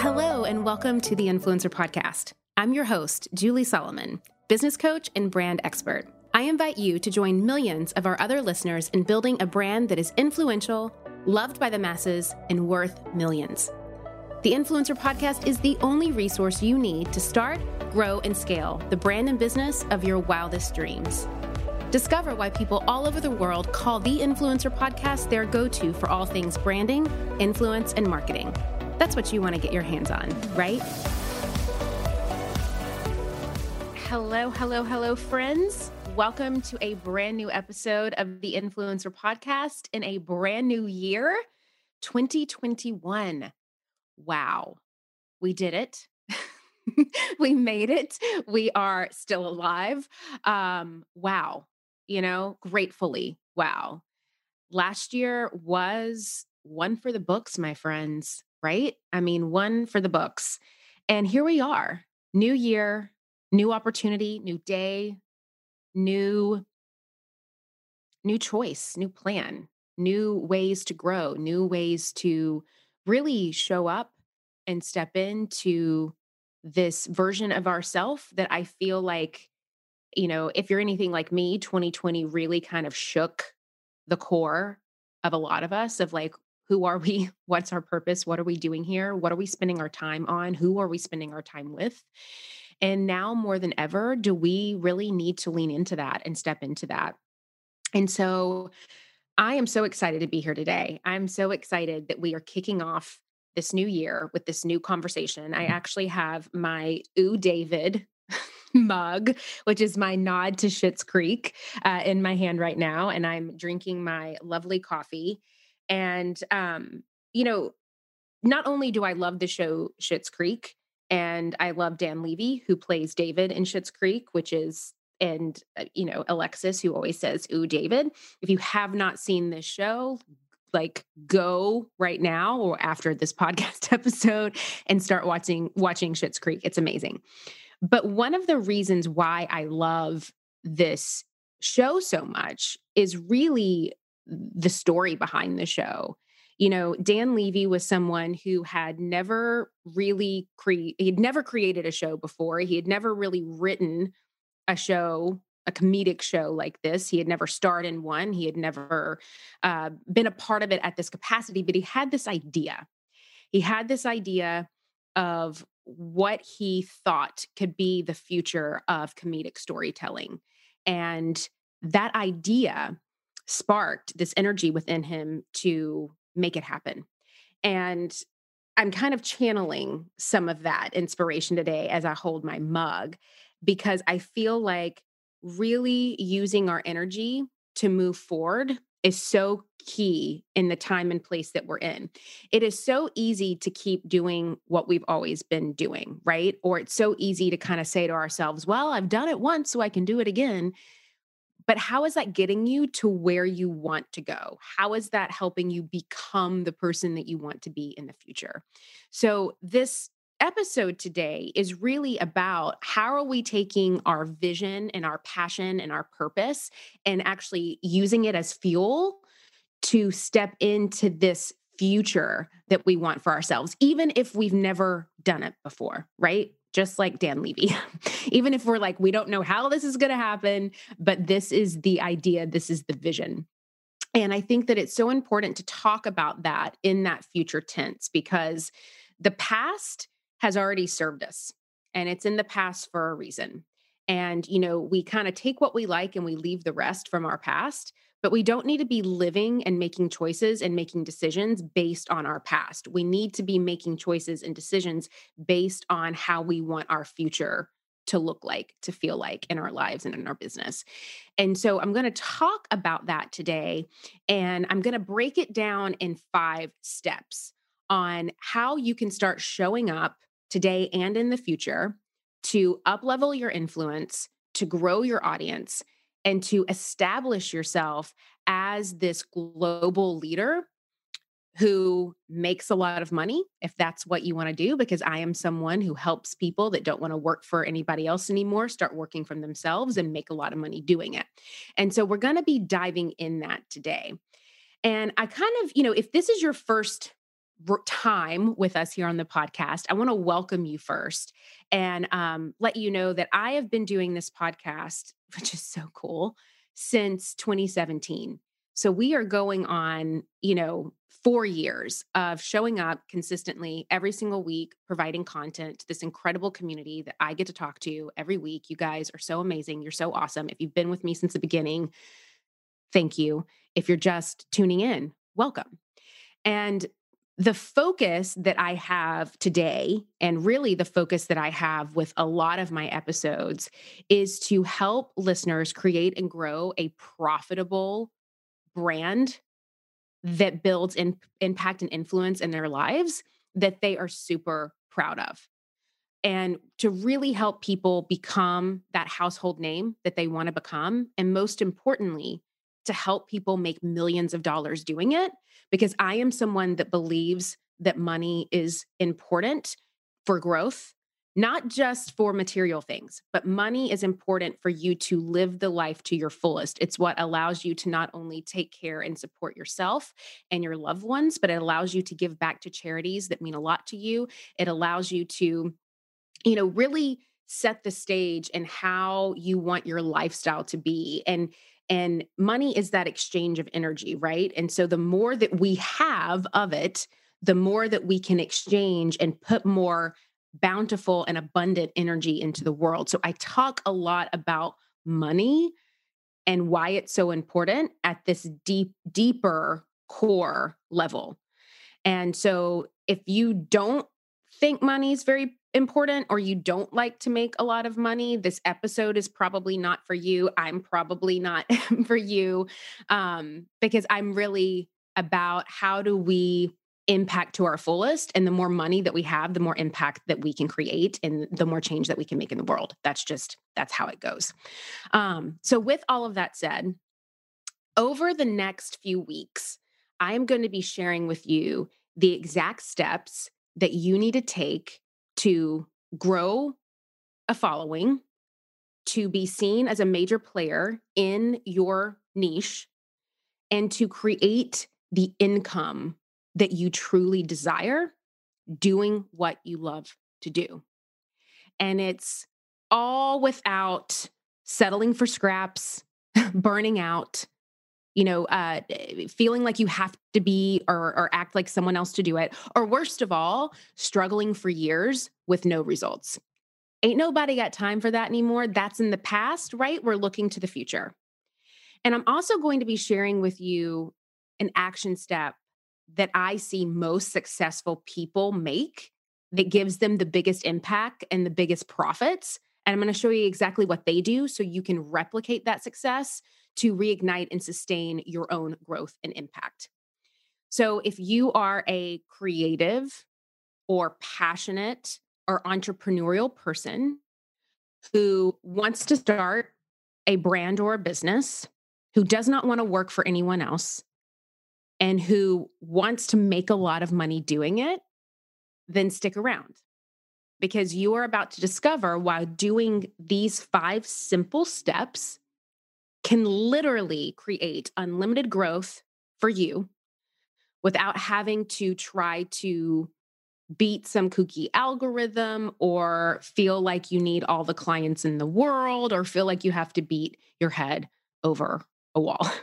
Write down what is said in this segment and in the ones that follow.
Hello, and welcome to the Influencer Podcast. I'm your host, Julie Solomon, business coach and brand expert. I invite you to join millions of our other listeners in building a brand that is influential, loved by the masses, and worth millions. The Influencer Podcast is the only resource you need to start, grow, and scale the brand and business of your wildest dreams. Discover why people all over the world call the Influencer Podcast their go to for all things branding, influence, and marketing. That's what you want to get your hands on, right? Hello, hello, hello, friends. Welcome to a brand new episode of the Influencer Podcast in a brand new year, 2021. Wow, we did it. we made it. We are still alive. Um, wow, you know, gratefully, wow. Last year was one for the books, my friends, right? I mean, one for the books. And here we are, new year, new opportunity, new day, new new choice, new plan, new ways to grow, new ways to really show up and step into this version of ourself that I feel like you know, if you're anything like me, 2020 really kind of shook the core of a lot of us of like, who are we? What's our purpose? What are we doing here? What are we spending our time on? Who are we spending our time with? And now more than ever, do we really need to lean into that and step into that? And so I am so excited to be here today. I'm so excited that we are kicking off this new year with this new conversation. I actually have my Ooh David mug, which is my nod to Schitt's Creek, uh, in my hand right now, and I'm drinking my lovely coffee. And um, you know, not only do I love the show Schitt's Creek, and I love Dan Levy, who plays David in Schitt's Creek, which is and uh, you know Alexis, who always says "Ooh, David." If you have not seen this show, like go right now or after this podcast episode and start watching watching Schitt's Creek. It's amazing. But one of the reasons why I love this show so much is really the story behind the show. You know, Dan Levy was someone who had never really created, he had never created a show before. He had never really written a show, a comedic show like this. He had never starred in one. He had never uh, been a part of it at this capacity, but he had this idea. He had this idea of what he thought could be the future of comedic storytelling. And that idea sparked this energy within him to make it happen. And I'm kind of channeling some of that inspiration today as I hold my mug because I feel like really using our energy to move forward is so key in the time and place that we're in. It is so easy to keep doing what we've always been doing, right? Or it's so easy to kind of say to ourselves, well, I've done it once, so I can do it again. But how is that getting you to where you want to go? How is that helping you become the person that you want to be in the future? So, this episode today is really about how are we taking our vision and our passion and our purpose and actually using it as fuel to step into this future that we want for ourselves, even if we've never done it before, right? Just like Dan Levy. even if we're like, we don't know how this is going to happen, but this is the idea, this is the vision. And I think that it's so important to talk about that in that future tense because the past has already served us and it's in the past for a reason. And, you know, we kind of take what we like and we leave the rest from our past, but we don't need to be living and making choices and making decisions based on our past. We need to be making choices and decisions based on how we want our future to look like, to feel like in our lives and in our business. And so I'm going to talk about that today. And I'm going to break it down in five steps on how you can start showing up today and in the future to uplevel your influence, to grow your audience, and to establish yourself as this global leader who makes a lot of money if that's what you want to do because I am someone who helps people that don't want to work for anybody else anymore start working from themselves and make a lot of money doing it. And so we're going to be diving in that today. And I kind of, you know, if this is your first time with us here on the podcast, I want to welcome you first and um, let you know that I have been doing this podcast, which is so cool, since 2017. So we are going on, you know, four years of showing up consistently every single week, providing content to this incredible community that I get to talk to every week. You guys are so amazing. You're so awesome. If you've been with me since the beginning, thank you. If you're just tuning in, welcome. And the focus that I have today, and really the focus that I have with a lot of my episodes, is to help listeners create and grow a profitable brand that builds in, impact and influence in their lives that they are super proud of. And to really help people become that household name that they want to become. And most importantly, to help people make millions of dollars doing it. Because I am someone that believes that money is important for growth not just for material things, but money is important for you to live the life to your fullest. It's what allows you to not only take care and support yourself and your loved ones, but it allows you to give back to charities that mean a lot to you. It allows you to, you know, really set the stage and how you want your lifestyle to be. And and money is that exchange of energy, right? And so the more that we have of it, the more that we can exchange and put more bountiful and abundant energy into the world. So I talk a lot about money and why it's so important at this deep, deeper core level. And so if you don't think money is very important or you don't like to make a lot of money, this episode is probably not for you. I'm probably not for you um, because I'm really about how do we impact to our fullest and the more money that we have the more impact that we can create and the more change that we can make in the world that's just that's how it goes um, so with all of that said over the next few weeks i am going to be sharing with you the exact steps that you need to take to grow a following to be seen as a major player in your niche and to create the income that you truly desire doing what you love to do. And it's all without settling for scraps, burning out, you know, uh, feeling like you have to be or, or act like someone else to do it, or worst of all, struggling for years with no results. Ain't nobody got time for that anymore. That's in the past, right? We're looking to the future. And I'm also going to be sharing with you an action step that I see most successful people make that gives them the biggest impact and the biggest profits. And I'm going to show you exactly what they do so you can replicate that success to reignite and sustain your own growth and impact. So, if you are a creative or passionate or entrepreneurial person who wants to start a brand or a business, who does not want to work for anyone else, and who wants to make a lot of money doing it, then stick around because you are about to discover while doing these five simple steps can literally create unlimited growth for you without having to try to beat some kooky algorithm or feel like you need all the clients in the world or feel like you have to beat your head over a wall.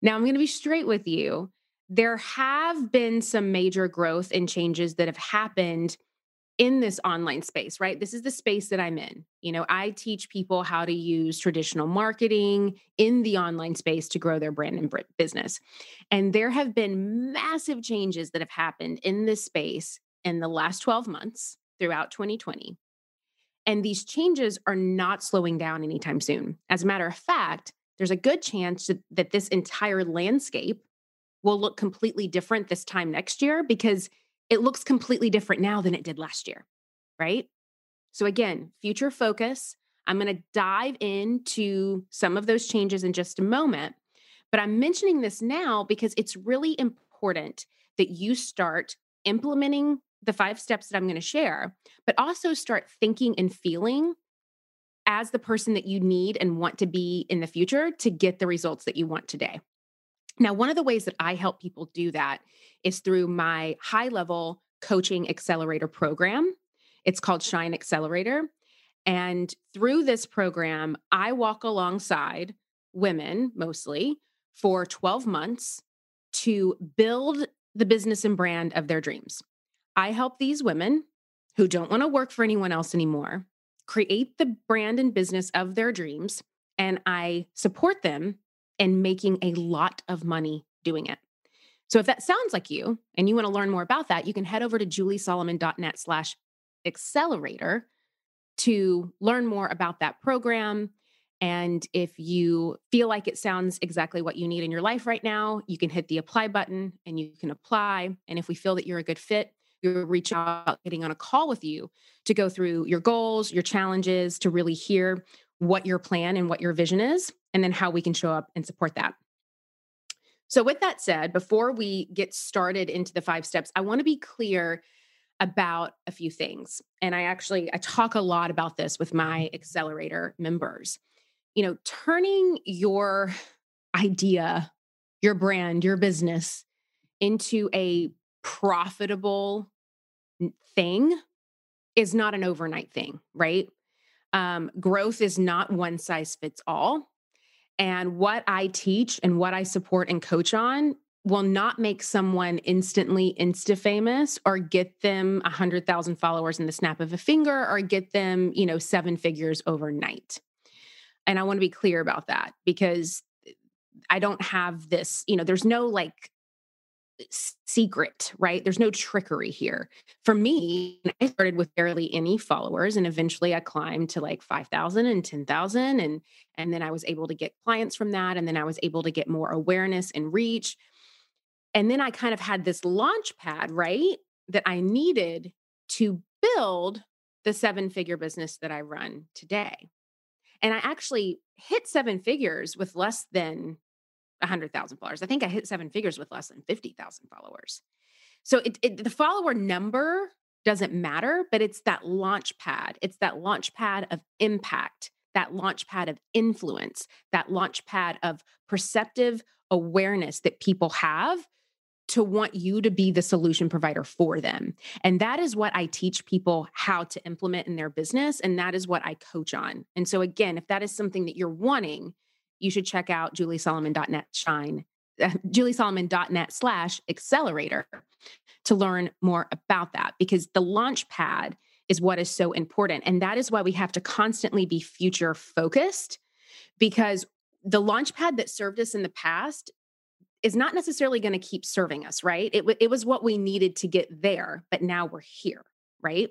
Now, I'm going to be straight with you. There have been some major growth and changes that have happened in this online space, right? This is the space that I'm in. You know, I teach people how to use traditional marketing in the online space to grow their brand and business. And there have been massive changes that have happened in this space in the last 12 months throughout 2020. And these changes are not slowing down anytime soon. As a matter of fact, there's a good chance that this entire landscape will look completely different this time next year because it looks completely different now than it did last year, right? So, again, future focus. I'm going to dive into some of those changes in just a moment. But I'm mentioning this now because it's really important that you start implementing the five steps that I'm going to share, but also start thinking and feeling as the person that you need and want to be in the future to get the results that you want today. Now, one of the ways that I help people do that is through my high level coaching accelerator program. It's called Shine Accelerator. And through this program, I walk alongside women mostly for 12 months to build the business and brand of their dreams. I help these women who don't want to work for anyone else anymore create the brand and business of their dreams, and I support them in making a lot of money doing it. So if that sounds like you and you want to learn more about that, you can head over to juliesolomon.net slash accelerator to learn more about that program. And if you feel like it sounds exactly what you need in your life right now, you can hit the apply button and you can apply. And if we feel that you're a good fit, we'll reach out, getting on a call with you to go through your goals, your challenges, to really hear what your plan and what your vision is, and then how we can show up and support that. So, with that said, before we get started into the five steps, I want to be clear about a few things. And I actually I talk a lot about this with mm-hmm. my accelerator members. You know, turning your idea, your brand, your business into a profitable thing is not an overnight thing, right? Um, growth is not one size fits all. And what I teach and what I support and coach on will not make someone instantly insta famous or get them a hundred thousand followers in the snap of a finger or get them, you know, seven figures overnight. And I want to be clear about that because I don't have this, you know, there's no like secret, right? There's no trickery here. For me, I started with barely any followers and eventually I climbed to like 5,000 and 10,000 and and then I was able to get clients from that and then I was able to get more awareness and reach. And then I kind of had this launch pad, right? That I needed to build the seven-figure business that I run today. And I actually hit seven figures with less than 100,000 followers. I think I hit seven figures with less than 50,000 followers. So it, it, the follower number doesn't matter, but it's that launch pad. It's that launch pad of impact, that launch pad of influence, that launch pad of perceptive awareness that people have to want you to be the solution provider for them. And that is what I teach people how to implement in their business. And that is what I coach on. And so, again, if that is something that you're wanting, you should check out juliesolomon.net shine, uh, juliesolomon.net slash accelerator to learn more about that because the launch pad is what is so important. And that is why we have to constantly be future focused because the launch pad that served us in the past is not necessarily going to keep serving us, right? It, w- it was what we needed to get there, but now we're here, right?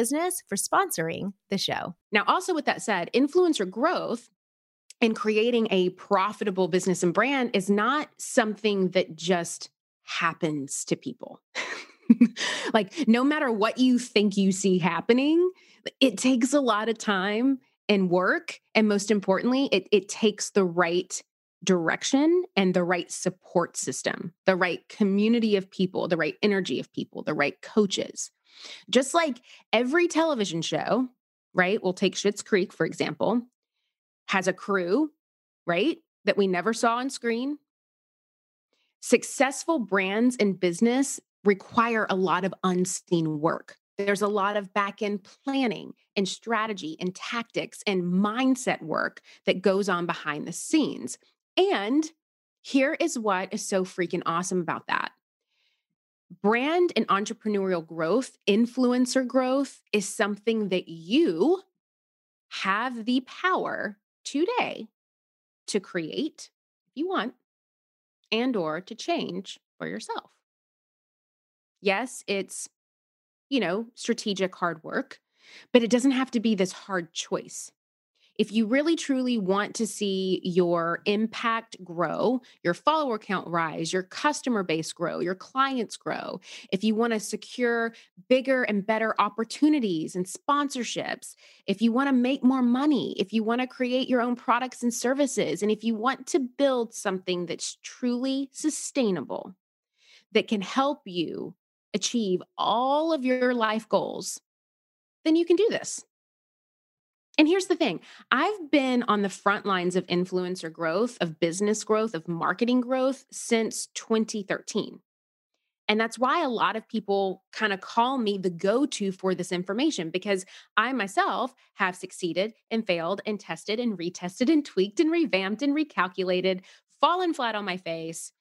business for sponsoring the show. Now, also with that said, influencer growth and creating a profitable business and brand is not something that just happens to people. like, no matter what you think you see happening, it takes a lot of time and work. And most importantly, it, it takes the right direction and the right support system, the right community of people, the right energy of people, the right coaches. Just like every television show, right? We'll take Schitt's Creek, for example, has a crew, right? That we never saw on screen. Successful brands and business require a lot of unseen work. There's a lot of back end planning and strategy and tactics and mindset work that goes on behind the scenes. And here is what is so freaking awesome about that brand and entrepreneurial growth, influencer growth is something that you have the power today to create if you want and or to change for yourself. Yes, it's you know, strategic hard work, but it doesn't have to be this hard choice if you really truly want to see your impact grow, your follower count rise, your customer base grow, your clients grow, if you want to secure bigger and better opportunities and sponsorships, if you want to make more money, if you want to create your own products and services, and if you want to build something that's truly sustainable, that can help you achieve all of your life goals, then you can do this. And here's the thing I've been on the front lines of influencer growth, of business growth, of marketing growth since 2013. And that's why a lot of people kind of call me the go to for this information because I myself have succeeded and failed and tested and retested and tweaked and revamped and recalculated, fallen flat on my face,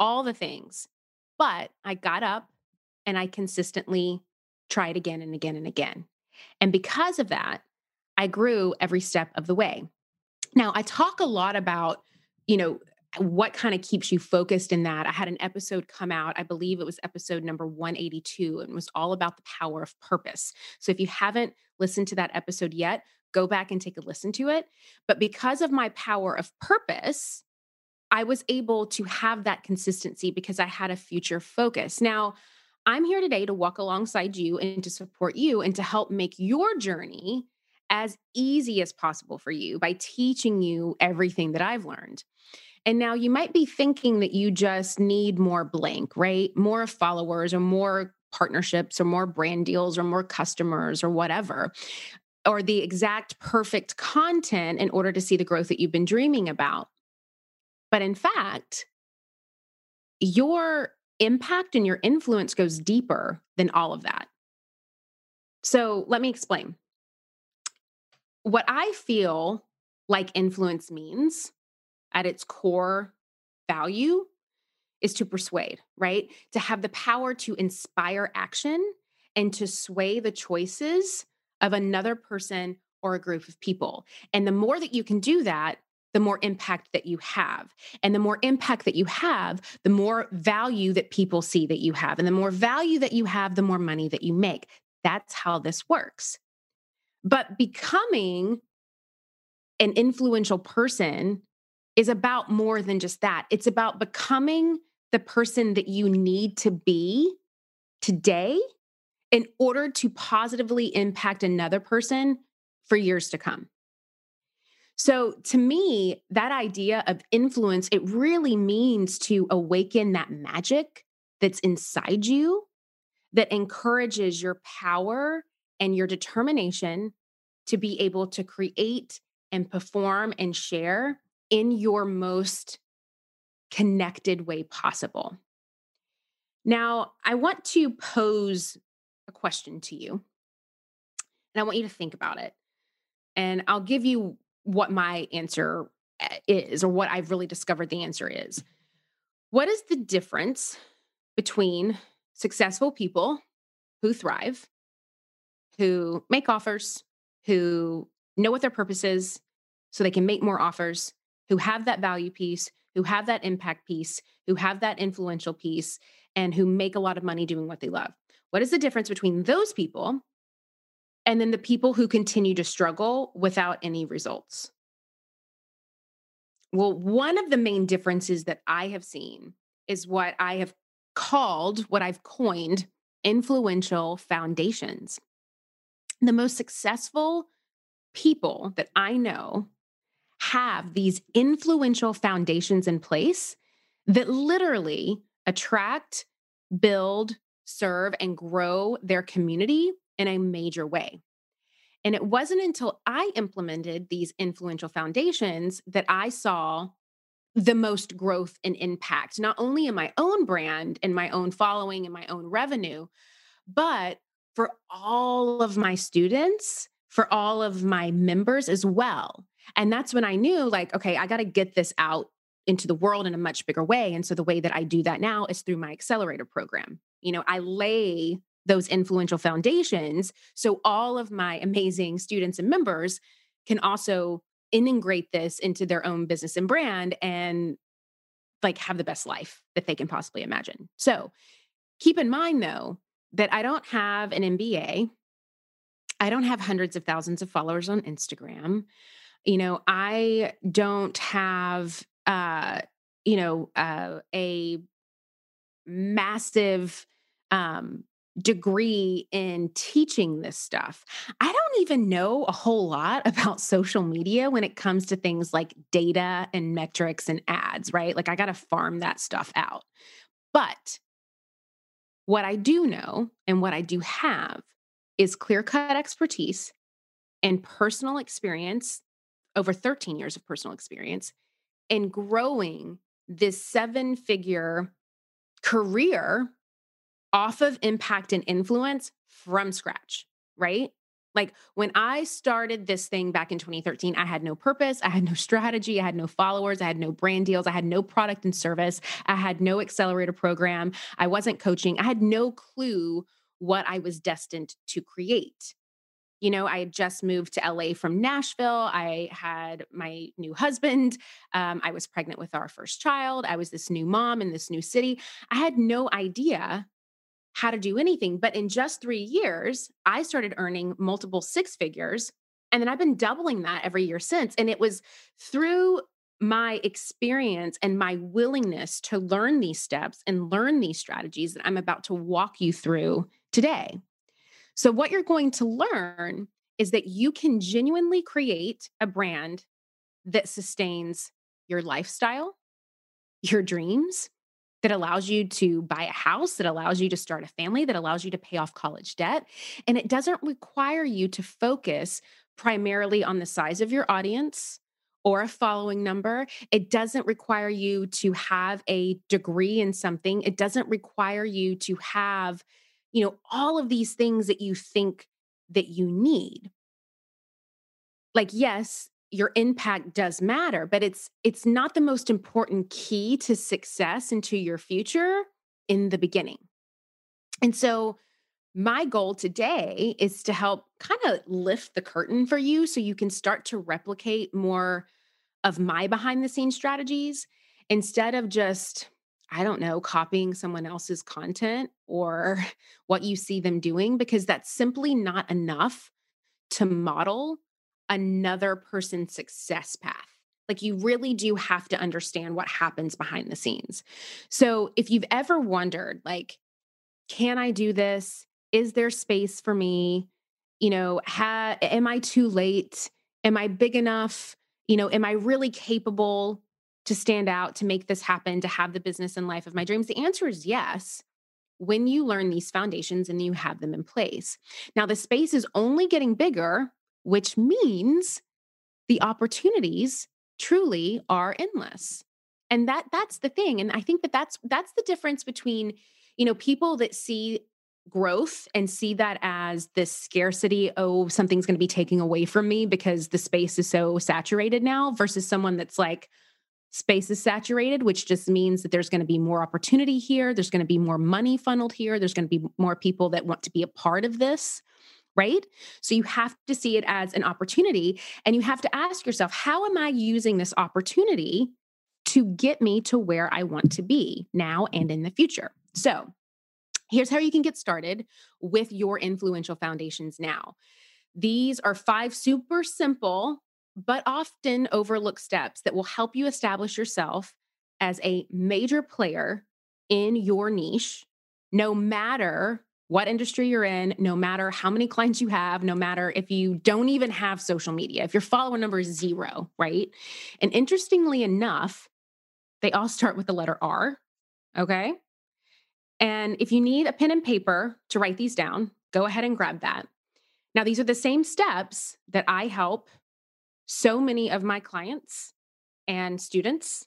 all the things. But I got up and I consistently tried again and again and again. And because of that, I grew every step of the way. Now, I talk a lot about, you know, what kind of keeps you focused in that. I had an episode come out, I believe it was episode number 182, and it was all about the power of purpose. So if you haven't listened to that episode yet, go back and take a listen to it. But because of my power of purpose, I was able to have that consistency because I had a future focus. Now, I'm here today to walk alongside you and to support you and to help make your journey as easy as possible for you by teaching you everything that I've learned. And now you might be thinking that you just need more blank, right? More followers or more partnerships or more brand deals or more customers or whatever, or the exact perfect content in order to see the growth that you've been dreaming about. But in fact, your impact and your influence goes deeper than all of that. So let me explain what I feel like influence means at its core value is to persuade, right? To have the power to inspire action and to sway the choices of another person or a group of people. And the more that you can do that, the more impact that you have. And the more impact that you have, the more value that people see that you have. And the more value that you have, the more money that you make. That's how this works. But becoming an influential person is about more than just that. It's about becoming the person that you need to be today in order to positively impact another person for years to come. So, to me, that idea of influence, it really means to awaken that magic that's inside you that encourages your power and your determination to be able to create and perform and share in your most connected way possible. Now, I want to pose a question to you, and I want you to think about it. And I'll give you what my answer eh, is, or what I've really discovered the answer is. What is the difference between successful people who thrive, who make offers, who know what their purpose is so they can make more offers, who have that value piece, who have that impact piece, who have that influential piece, and who make a lot of money doing what they love. What is the difference between those people and then the people who continue to struggle without any results? Well, one of the main differences that I have seen is what I have called, what I've coined influential foundations. The most successful people that I know have these influential foundations in place that literally attract, build, serve, and grow their community in a major way. And it wasn't until I implemented these influential foundations that I saw the most growth and impact, not only in my own brand and my own following and my own revenue, but for all of my students, for all of my members as well. And that's when I knew, like, okay, I got to get this out into the world in a much bigger way. And so the way that I do that now is through my accelerator program. You know, I lay those influential foundations so all of my amazing students and members can also integrate this into their own business and brand and like have the best life that they can possibly imagine. So keep in mind though that I don't have an MBA. I don't have hundreds of thousands of followers on Instagram. You know, I don't have uh you know uh a massive um degree in teaching this stuff. I don't even know a whole lot about social media when it comes to things like data and metrics and ads, right? Like I got to farm that stuff out. But what I do know and what I do have is clear cut expertise and personal experience over 13 years of personal experience in growing this seven figure career off of impact and influence from scratch, right? Like when I started this thing back in 2013, I had no purpose, I had no strategy, I had no followers, I had no brand deals, I had no product and service, I had no accelerator program, I wasn't coaching, I had no clue what I was destined to create. You know, I had just moved to LA from Nashville. I had my new husband. Um, I was pregnant with our first child. I was this new mom in this new city. I had no idea how to do anything. But in just three years, I started earning multiple six figures. And then I've been doubling that every year since. And it was through my experience and my willingness to learn these steps and learn these strategies that I'm about to walk you through today. So, what you're going to learn is that you can genuinely create a brand that sustains your lifestyle, your dreams, that allows you to buy a house, that allows you to start a family, that allows you to pay off college debt. And it doesn't require you to focus primarily on the size of your audience or a following number. It doesn't require you to have a degree in something. It doesn't require you to have, you know, all of these things that you think that you need. Like, yes, your impact does matter but it's it's not the most important key to success into your future in the beginning. And so my goal today is to help kind of lift the curtain for you so you can start to replicate more of my behind the scenes strategies instead of just I don't know, copying someone else's content or what you see them doing, because that's simply not enough to model another person's success path. Like you really do have to understand what happens behind the scenes. So if you've ever wondered, like, can I do this? Is there space for me? You know, ha- am I too late? Am I big enough? You know, am I really capable to stand out, to make this happen, to have the business and life of my dreams? The answer is yes when you learn these foundations and you have them in place. Now, the space is only getting bigger which means the opportunities truly are endless. And that that's the thing and I think that that's that's the difference between you know people that see growth and see that as this scarcity oh something's going to be taking away from me because the space is so saturated now versus someone that's like space is saturated which just means that there's going to be more opportunity here there's going to be more money funneled here there's going to be more people that want to be a part of this right? So you have to see it as an opportunity and you have to ask yourself, how am I using this opportunity to get me to where I want to be now and in the future? So here's how you can get started with your influential foundations now. These are five super simple, but often overlooked steps that will help you establish yourself as a major player in your niche, no matter what industry you're in, no matter how many clients you have, no matter if you don't even have social media, if your follower number is zero, right? And interestingly enough, they all start with the letter R. Okay. And if you need a pen and paper to write these down, go ahead and grab that. Now, these are the same steps that I help so many of my clients and students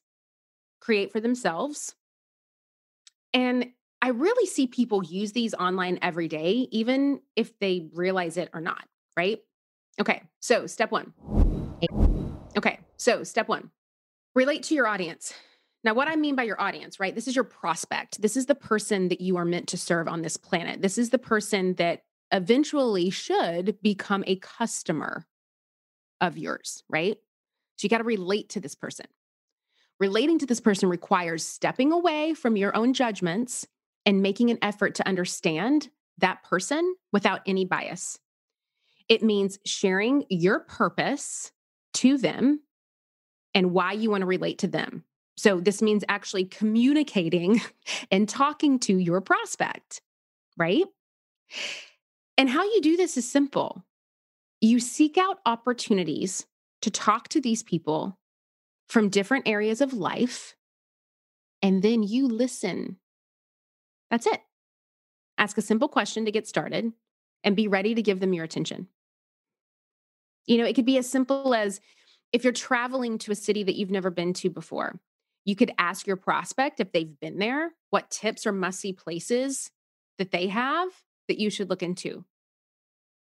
create for themselves. And I really see people use these online every day, even if they realize it or not, right? Okay, so step one. Okay, so step one relate to your audience. Now, what I mean by your audience, right? This is your prospect. This is the person that you are meant to serve on this planet. This is the person that eventually should become a customer of yours, right? So you got to relate to this person. Relating to this person requires stepping away from your own judgments and making an effort to understand that person without any bias. It means sharing your purpose to them and why you want to relate to them. So, this means actually communicating and talking to your prospect, right? And how you do this is simple you seek out opportunities to talk to these people from different areas of life, and then you listen. That's it. Ask a simple question to get started and be ready to give them your attention. You know, it could be as simple as if you're traveling to a city that you've never been to before, you could ask your prospect if they've been there, what tips or must see places that they have that you should look into.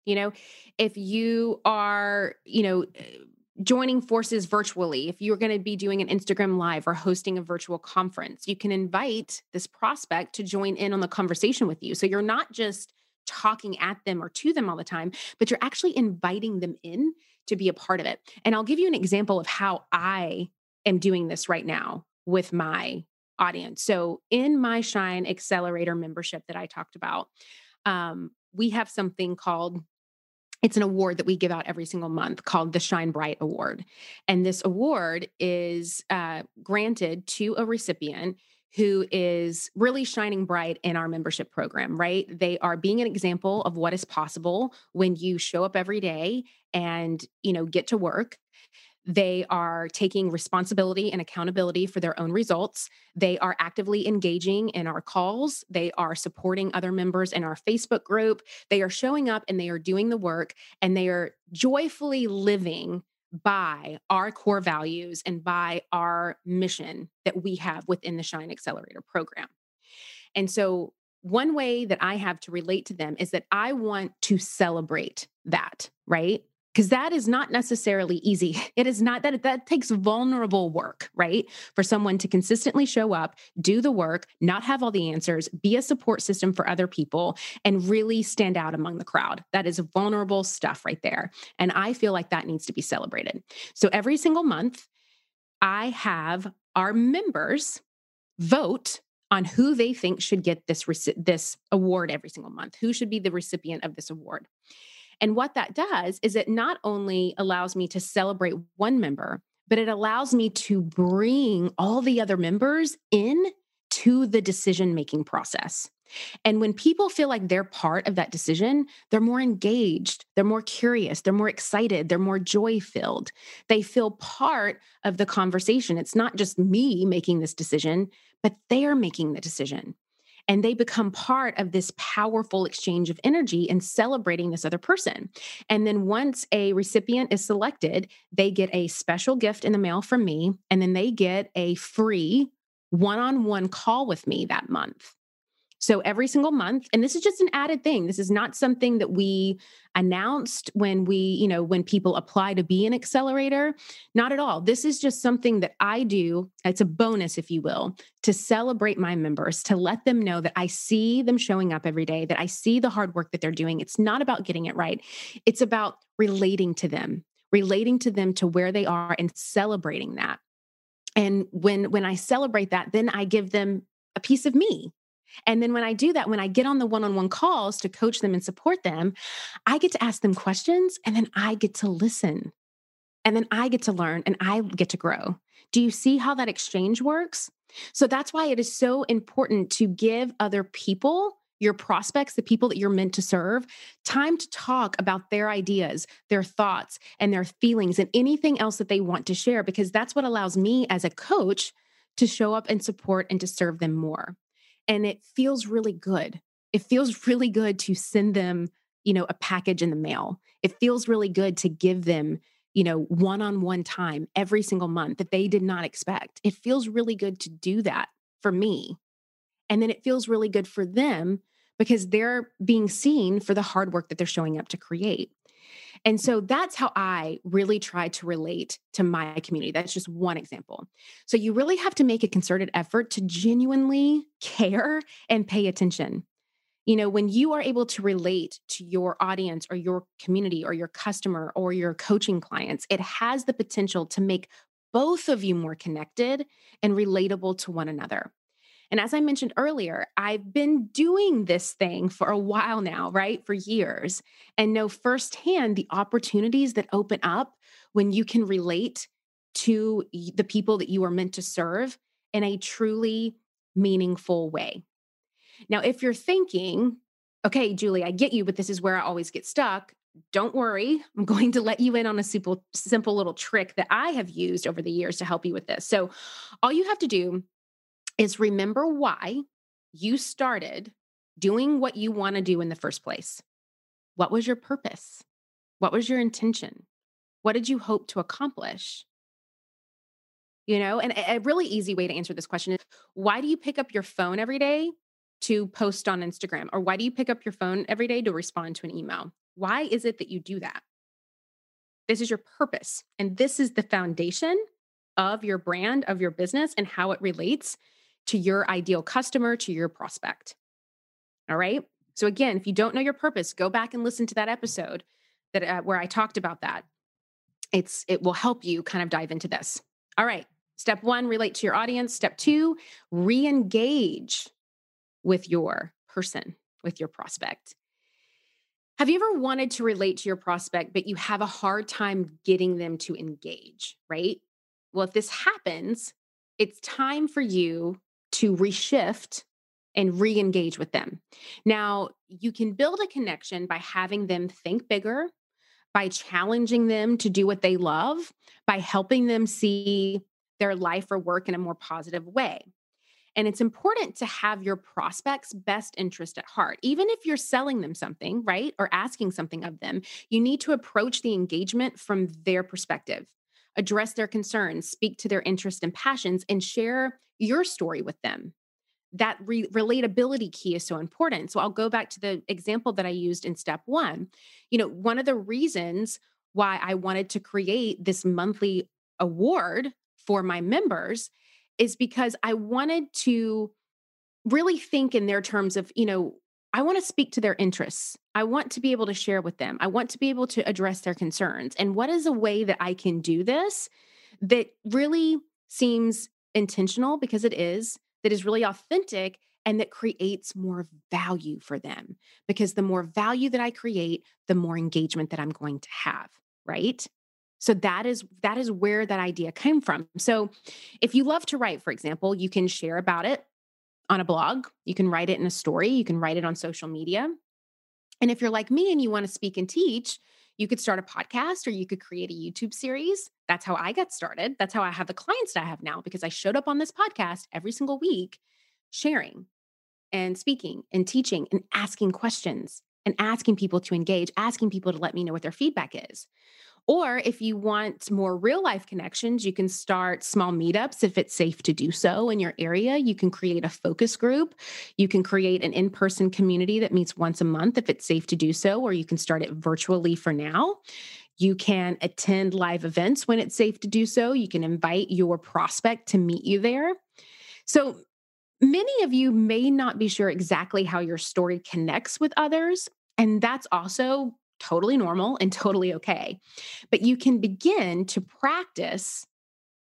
You know, if you are, you know, eh, joining forces virtually, if you're going to be doing an Instagram live or hosting a virtual conference, you can invite this prospect to join in on the conversation with you. So you're not just talking at them or to them all the time, but you're actually inviting them in to be a part of it. And I'll give you an example of how I am doing this right now with my audience. So, in my Shine Accelerator membership that I talked about, um, we have something called it's an award that we give out every single month called the Shine Bright Award. And this award is uh, granted to a recipient who is really shining bright in our membership program, right? They are being an example of what is possible when you show up every day and, you know, get to work. They are taking responsibility and accountability for their own results. They are actively engaging in our calls. They are supporting other members in our Facebook group. They are showing up and they are doing the work and they are joyfully living by our core values and by our mission that we have within the Shine Accelerator program. And so, one way that I have to relate to them is that I want to celebrate that, right? Because that is not necessarily easy. It is not that that takes vulnerable work, right? For someone to consistently show up, do the work, not have all the answers, be a support system for other people, and really stand out among the crowd. That is vulnerable stuff right there. And I feel like that needs to be celebrated. So every single month, I have our members vote on who they think should get this this award every single month. Who should be the recipient of this award? And what that does is it not only allows me to celebrate one member, but it allows me to bring all the other members in to the decision making process. And when people feel like they're part of that decision, they're more engaged, they're more curious, they're more excited, they're more joy filled. They feel part of the conversation. It's not just me making this decision, but they're making the decision and they become part of this powerful exchange of energy and celebrating this other person. And then once a recipient is selected, they get a special gift in the mail from me, and then they get a free one on one call with me that month. So every single month, and this is just an added thing. This is not something that we announced when we, you know, when people apply to be an accelerator. Not at all. This is just something that I do. It's a bonus, if you will, to celebrate my members, to let them know that I see them showing up every day, that I see the hard work that they're doing. It's not about getting it right, it's about relating to them, relating to them to where they are and celebrating that. And when when I celebrate that, then I give them a piece of me and then when I do that, when I get on the one on one calls to coach them and support them, I get to ask them questions and then I get to listen. And then I get to learn and I get to grow. Do you see how that exchange works? So that's why it is so important to give other people your prospects, the people that you're meant to serve, time to talk about their ideas, their thoughts, and their feelings, and anything else that they want to share, because that's what allows me as a coach to show up and support and to serve them more and it feels really good. It feels really good to send them, you know, a package in the mail. It feels really good to give them, you know, one on one time every single month that they did not expect. It feels really good to do that for me. And then it feels really good for them because they're being seen for the hard work that they're showing up to create. And so that's how I really try to relate to my community. That's just one example. So you really have to make a concerted effort to genuinely care and pay attention. You know, when you are able to relate to your audience or your community or your customer or your coaching clients, it has the potential to make both of you more connected and relatable to one another. And as I mentioned earlier, I've been doing this thing for a while now, right? For years, and know firsthand the opportunities that open up when you can relate to the people that you are meant to serve in a truly meaningful way. Now, if you're thinking, okay, Julie, I get you, but this is where I always get stuck. Don't worry. I'm going to let you in on a simple, simple little trick that I have used over the years to help you with this. So, all you have to do is remember why you started doing what you want to do in the first place. What was your purpose? What was your intention? What did you hope to accomplish? You know, and a really easy way to answer this question is why do you pick up your phone every day to post on Instagram? Or why do you pick up your phone every day to respond to an email? Why is it that you do that? This is your purpose. And this is the foundation of your brand, of your business, and how it relates to your ideal customer, to your prospect. All right. So again, if you don't know your purpose, go back and listen to that episode that uh, where I talked about that. It's it will help you kind of dive into this. All right. Step 1, relate to your audience. Step 2, re-engage with your person, with your prospect. Have you ever wanted to relate to your prospect but you have a hard time getting them to engage, right? Well, if this happens, it's time for you to reshift and re engage with them. Now, you can build a connection by having them think bigger, by challenging them to do what they love, by helping them see their life or work in a more positive way. And it's important to have your prospects' best interest at heart. Even if you're selling them something, right, or asking something of them, you need to approach the engagement from their perspective address their concerns, speak to their interests and passions, and share your story with them. That re- relatability key is so important. So I'll go back to the example that I used in step one. You know, one of the reasons why I wanted to create this monthly award for my members is because I wanted to really think in their terms of, you know, I want to speak to their interests. I want to be able to share with them. I want to be able to address their concerns. And what is a way that I can do this that really seems intentional because it is, that is really authentic and that creates more value for them? Because the more value that I create, the more engagement that I'm going to have, right? So that is that is where that idea came from. So if you love to write for example, you can share about it on a blog, you can write it in a story, you can write it on social media. And if you're like me and you want to speak and teach, you could start a podcast or you could create a YouTube series. That's how I got started. That's how I have the clients that I have now because I showed up on this podcast every single week sharing and speaking and teaching and asking questions and asking people to engage, asking people to let me know what their feedback is. Or if you want more real life connections, you can start small meetups if it's safe to do so in your area. You can create a focus group. You can create an in person community that meets once a month if it's safe to do so, or you can start it virtually for now. You can attend live events when it's safe to do so. You can invite your prospect to meet you there. So, many of you may not be sure exactly how your story connects with others. And that's also totally normal and totally okay. But you can begin to practice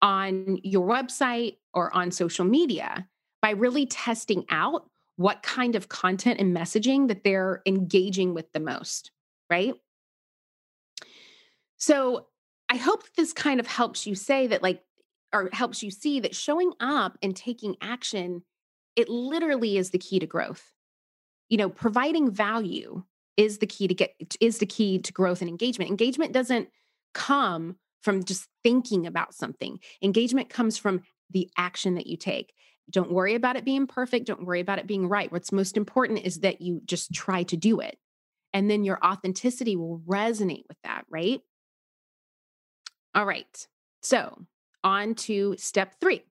on your website or on social media by really testing out what kind of content and messaging that they're engaging with the most, right? So I hope this kind of helps you say that, like, or helps you see that showing up and taking action, it literally is the key to growth. You know, providing value is the key to get is the key to growth and engagement. Engagement doesn't come from just thinking about something. Engagement comes from the action that you take. Don't worry about it being perfect, don't worry about it being right. What's most important is that you just try to do it. And then your authenticity will resonate with that, right? All right. So, on to step three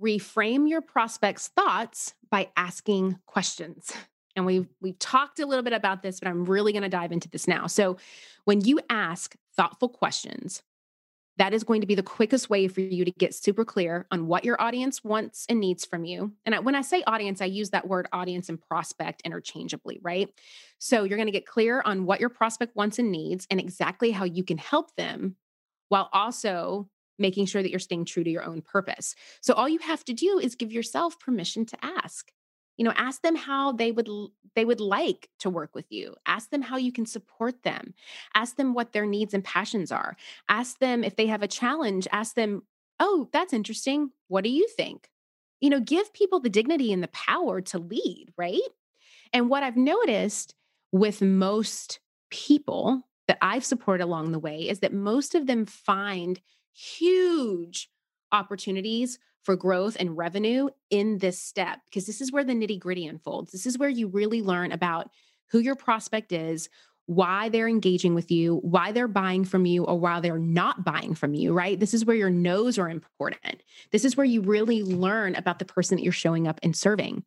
reframe your prospect's thoughts by asking questions. And we've we've talked a little bit about this, but I'm really going to dive into this now. So, when you ask thoughtful questions, that is going to be the quickest way for you to get super clear on what your audience wants and needs from you. And when I say audience, I use that word audience and prospect interchangeably, right? So you're going to get clear on what your prospect wants and needs and exactly how you can help them while also making sure that you're staying true to your own purpose. So all you have to do is give yourself permission to ask you know ask them how they would they would like to work with you. Ask them how you can support them. Ask them what their needs and passions are. Ask them if they have a challenge ask them oh that's interesting. What do you think? You know give people the dignity and the power to lead right? And what i've noticed with most people that i've supported along the way is that most of them find huge opportunities for growth and revenue in this step because this is where the nitty gritty unfolds. This is where you really learn about who your prospect is, why they're engaging with you, why they're buying from you, or why they're not buying from you, right? This is where your no's are important. This is where you really learn about the person that you're showing up and serving.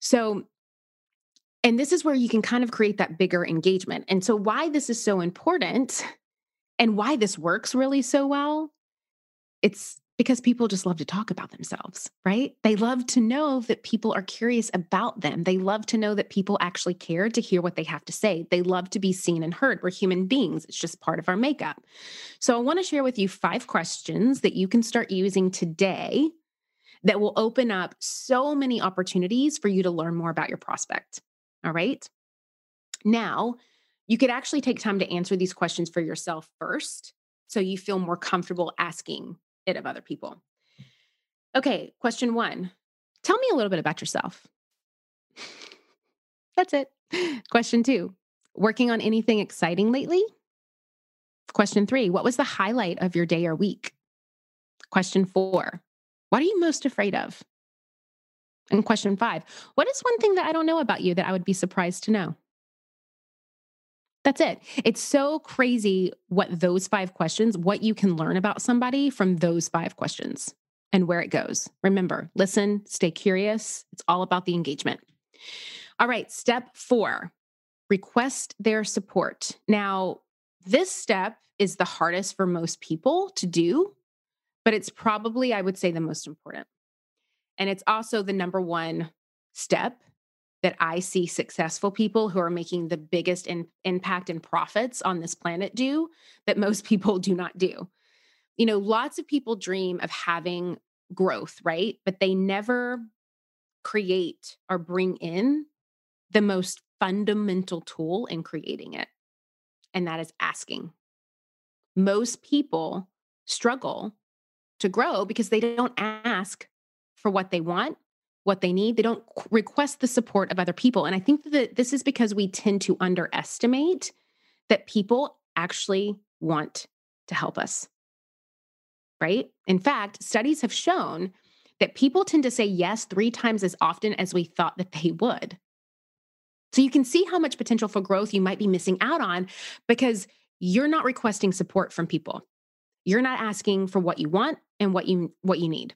So, and this is where you can kind of create that bigger engagement. And so, why this is so important and why this works really so well, it's because people just love to talk about themselves, right? They love to know that people are curious about them. They love to know that people actually care to hear what they have to say. They love to be seen and heard. We're human beings, it's just part of our makeup. So, I want to share with you five questions that you can start using today that will open up so many opportunities for you to learn more about your prospect. All right. Now, you could actually take time to answer these questions for yourself first so you feel more comfortable asking it of other people. Okay, question one Tell me a little bit about yourself. That's it. Question two Working on anything exciting lately? Question three What was the highlight of your day or week? Question four What are you most afraid of? And question five What is one thing that I don't know about you that I would be surprised to know? That's it. It's so crazy what those five questions, what you can learn about somebody from those five questions and where it goes. Remember, listen, stay curious. It's all about the engagement. All right, step four request their support. Now, this step is the hardest for most people to do, but it's probably, I would say, the most important. And it's also the number one step that I see successful people who are making the biggest in, impact and profits on this planet do that most people do not do. You know, lots of people dream of having growth, right? But they never create or bring in the most fundamental tool in creating it, and that is asking. Most people struggle to grow because they don't ask for what they want what they need. They don't request the support of other people. And I think that this is because we tend to underestimate that people actually want to help us. Right? In fact, studies have shown that people tend to say yes three times as often as we thought that they would. So you can see how much potential for growth you might be missing out on because you're not requesting support from people. You're not asking for what you want and what you what you need.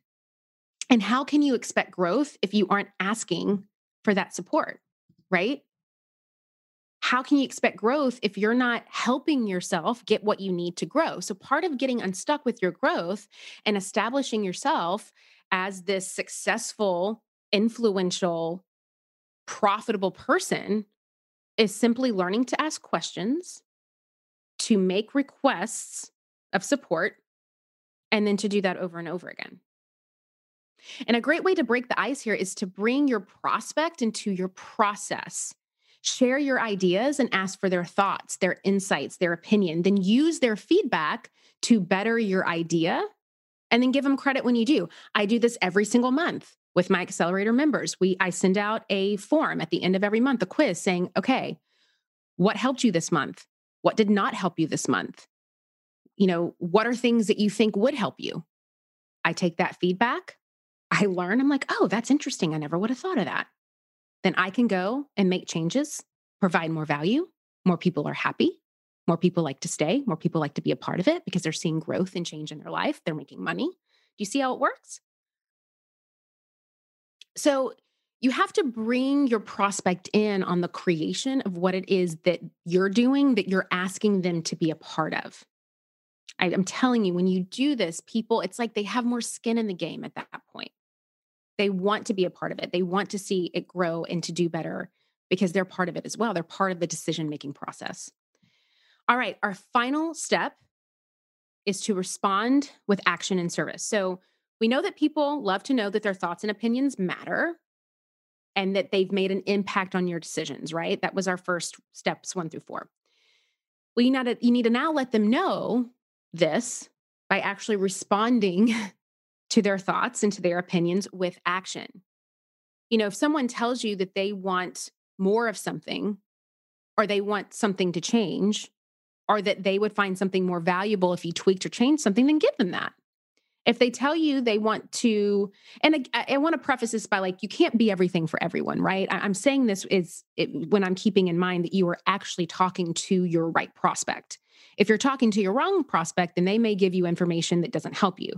And how can you expect growth if you aren't asking for that support, right? How can you expect growth if you're not helping yourself get what you need to grow? So, part of getting unstuck with your growth and establishing yourself as this successful, influential, profitable person is simply learning to ask questions, to make requests of support, and then to do that over and over again. And a great way to break the ice here is to bring your prospect into your process. Share your ideas and ask for their thoughts, their insights, their opinion. Then use their feedback to better your idea and then give them credit when you do. I do this every single month with my accelerator members. We I send out a form at the end of every month, a quiz saying, "Okay, what helped you this month? What did not help you this month? You know, what are things that you think would help you?" I take that feedback, I learn, I'm like, oh, that's interesting. I never would have thought of that. Then I can go and make changes, provide more value. More people are happy. More people like to stay. More people like to be a part of it because they're seeing growth and change in their life. They're making money. Do you see how it works? So you have to bring your prospect in on the creation of what it is that you're doing that you're asking them to be a part of. I, am telling you, when you do this, people, it's like they have more skin in the game at that point. They want to be a part of it. They want to see it grow and to do better because they're part of it as well. They're part of the decision making process. All right, our final step is to respond with action and service. So we know that people love to know that their thoughts and opinions matter and that they've made an impact on your decisions, right? That was our first steps one through four. Well, you, to, you need to now let them know this by actually responding to their thoughts and to their opinions with action. You know, if someone tells you that they want more of something or they want something to change or that they would find something more valuable if you tweaked or changed something, then give them that. If they tell you they want to, and I, I want to preface this by like, you can't be everything for everyone, right? I, am saying this is it, when I'm keeping in mind that you are actually talking to your right prospect. If you're talking to your wrong prospect, then they may give you information that doesn't help you.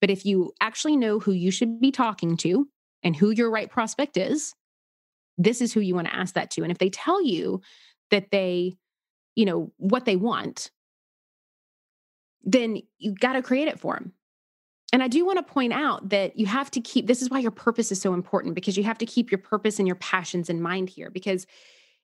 But if you actually know who you should be talking to and who your right prospect is, this is who you want to ask that to. And if they tell you that they, you know, what they want, then you got to create it for them. And I do want to point out that you have to keep this is why your purpose is so important because you have to keep your purpose and your passions in mind here. Because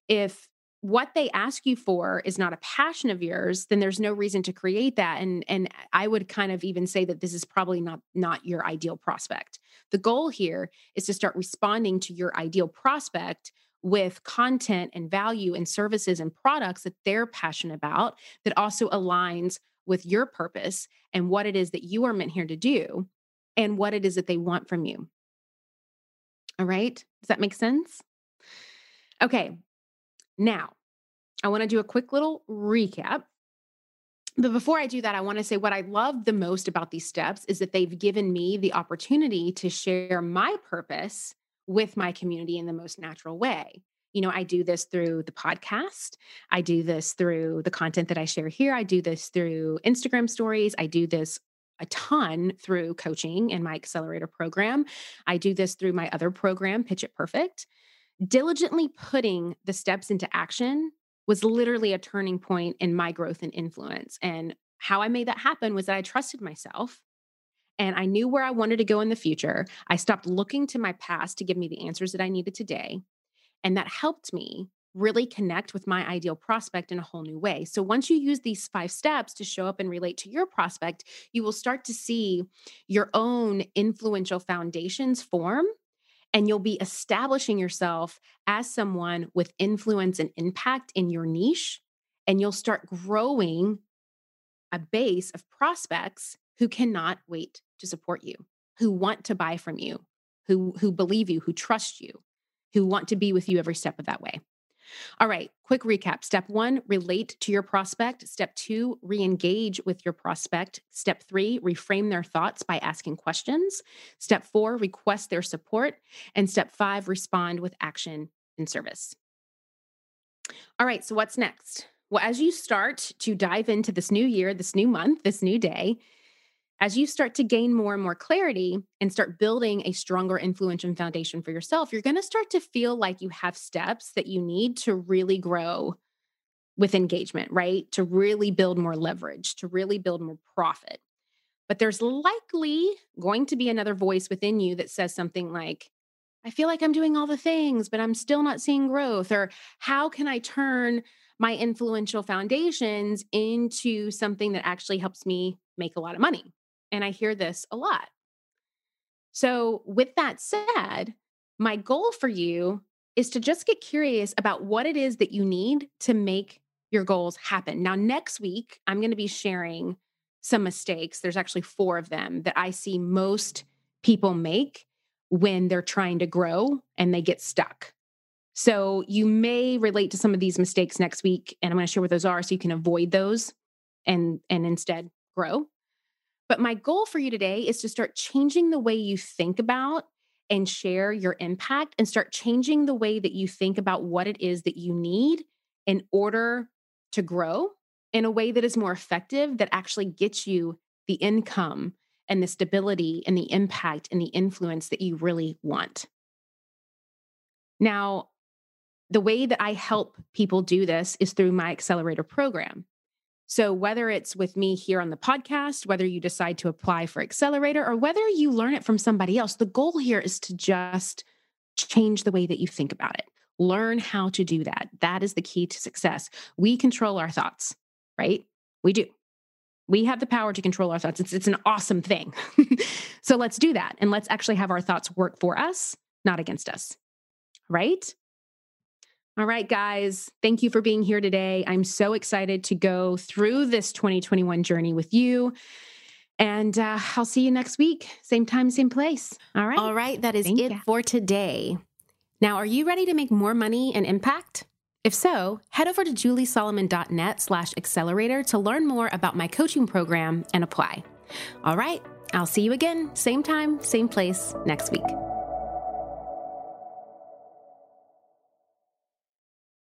if what they ask you for is not a passion of yours then there's no reason to create that and and i would kind of even say that this is probably not not your ideal prospect the goal here is to start responding to your ideal prospect with content and value and services and products that they're passionate about that also aligns with your purpose and what it is that you are meant here to do and what it is that they want from you all right does that make sense okay now, I want to do a quick little recap. But before I do that, I want to say what I love the most about these steps is that they've given me the opportunity to share my purpose with my community in the most natural way. You know, I do this through the podcast. I do this through the content that I share here. I do this through Instagram stories. I do this a ton through coaching and my accelerator program. I do this through my other program, Pitch It Perfect diligently putting the steps into action was literally a turning point in my growth and influence. And how I made that happen was that I trusted myself and I knew where I wanted to go in the future. I stopped looking to my past to give me the answers that I needed today. And that helped me really connect with my ideal prospect in a whole new way. So once you use these five steps to show up and relate to your prospect, you will start to see your own influential foundations form and you'll be establishing yourself as someone with influence and impact in your niche. And you'll start growing a base of prospects who cannot wait to support you, who want to buy from you, who, who believe you, who trust you, who want to be with you every step of that way. All right, quick recap. Step one, relate to your prospect. Step two, re engage with your prospect. Step three, reframe their thoughts by asking questions. Step four, request their support. And step five, respond with action and service. All right, so what's next? Well, as you start to dive into this new year, this new month, this new day, as you start to gain more and more clarity and start building a stronger influence and foundation for yourself, you're going to start to feel like you have steps that you need to really grow with engagement, right? To really build more leverage, to really build more profit. But there's likely going to be another voice within you that says something like, I feel like I'm doing all the things, but I'm still not seeing growth. Or how can I turn my influential foundations into something that actually helps me make a lot of money? And I hear this a lot. So, with that said, my goal for you is to just get curious about what it is that you need to make your goals happen. Now, next week, I'm going to be sharing some mistakes. There's actually four of them that I see most people make when they're trying to grow and they get stuck. So, you may relate to some of these mistakes next week, and I'm going to share what those are so you can avoid those and and instead grow. But my goal for you today is to start changing the way you think about and share your impact and start changing the way that you think about what it is that you need in order to grow in a way that is more effective, that actually gets you the income and the stability and the impact and the influence that you really want. Now, the way that I help people do this is through my accelerator program. So, whether it's with me here on the podcast, whether you decide to apply for Accelerator, or whether you learn it from somebody else, the goal here is to just change the way that you think about it. Learn how to do that. That is the key to success. We control our thoughts, right? We do. We have the power to control our thoughts. It's, it's an awesome thing. so let's do that. And let's actually have our thoughts work for us, not against us, right? All right, guys, thank you for being here today. I'm so excited to go through this 2021 journey with you. And uh, I'll see you next week, same time, same place. All right. All right. That is Thank it you. for today. Now, are you ready to make more money and impact? If so, head over to juliesolomon.net slash accelerator to learn more about my coaching program and apply. All right. I'll see you again, same time, same place next week.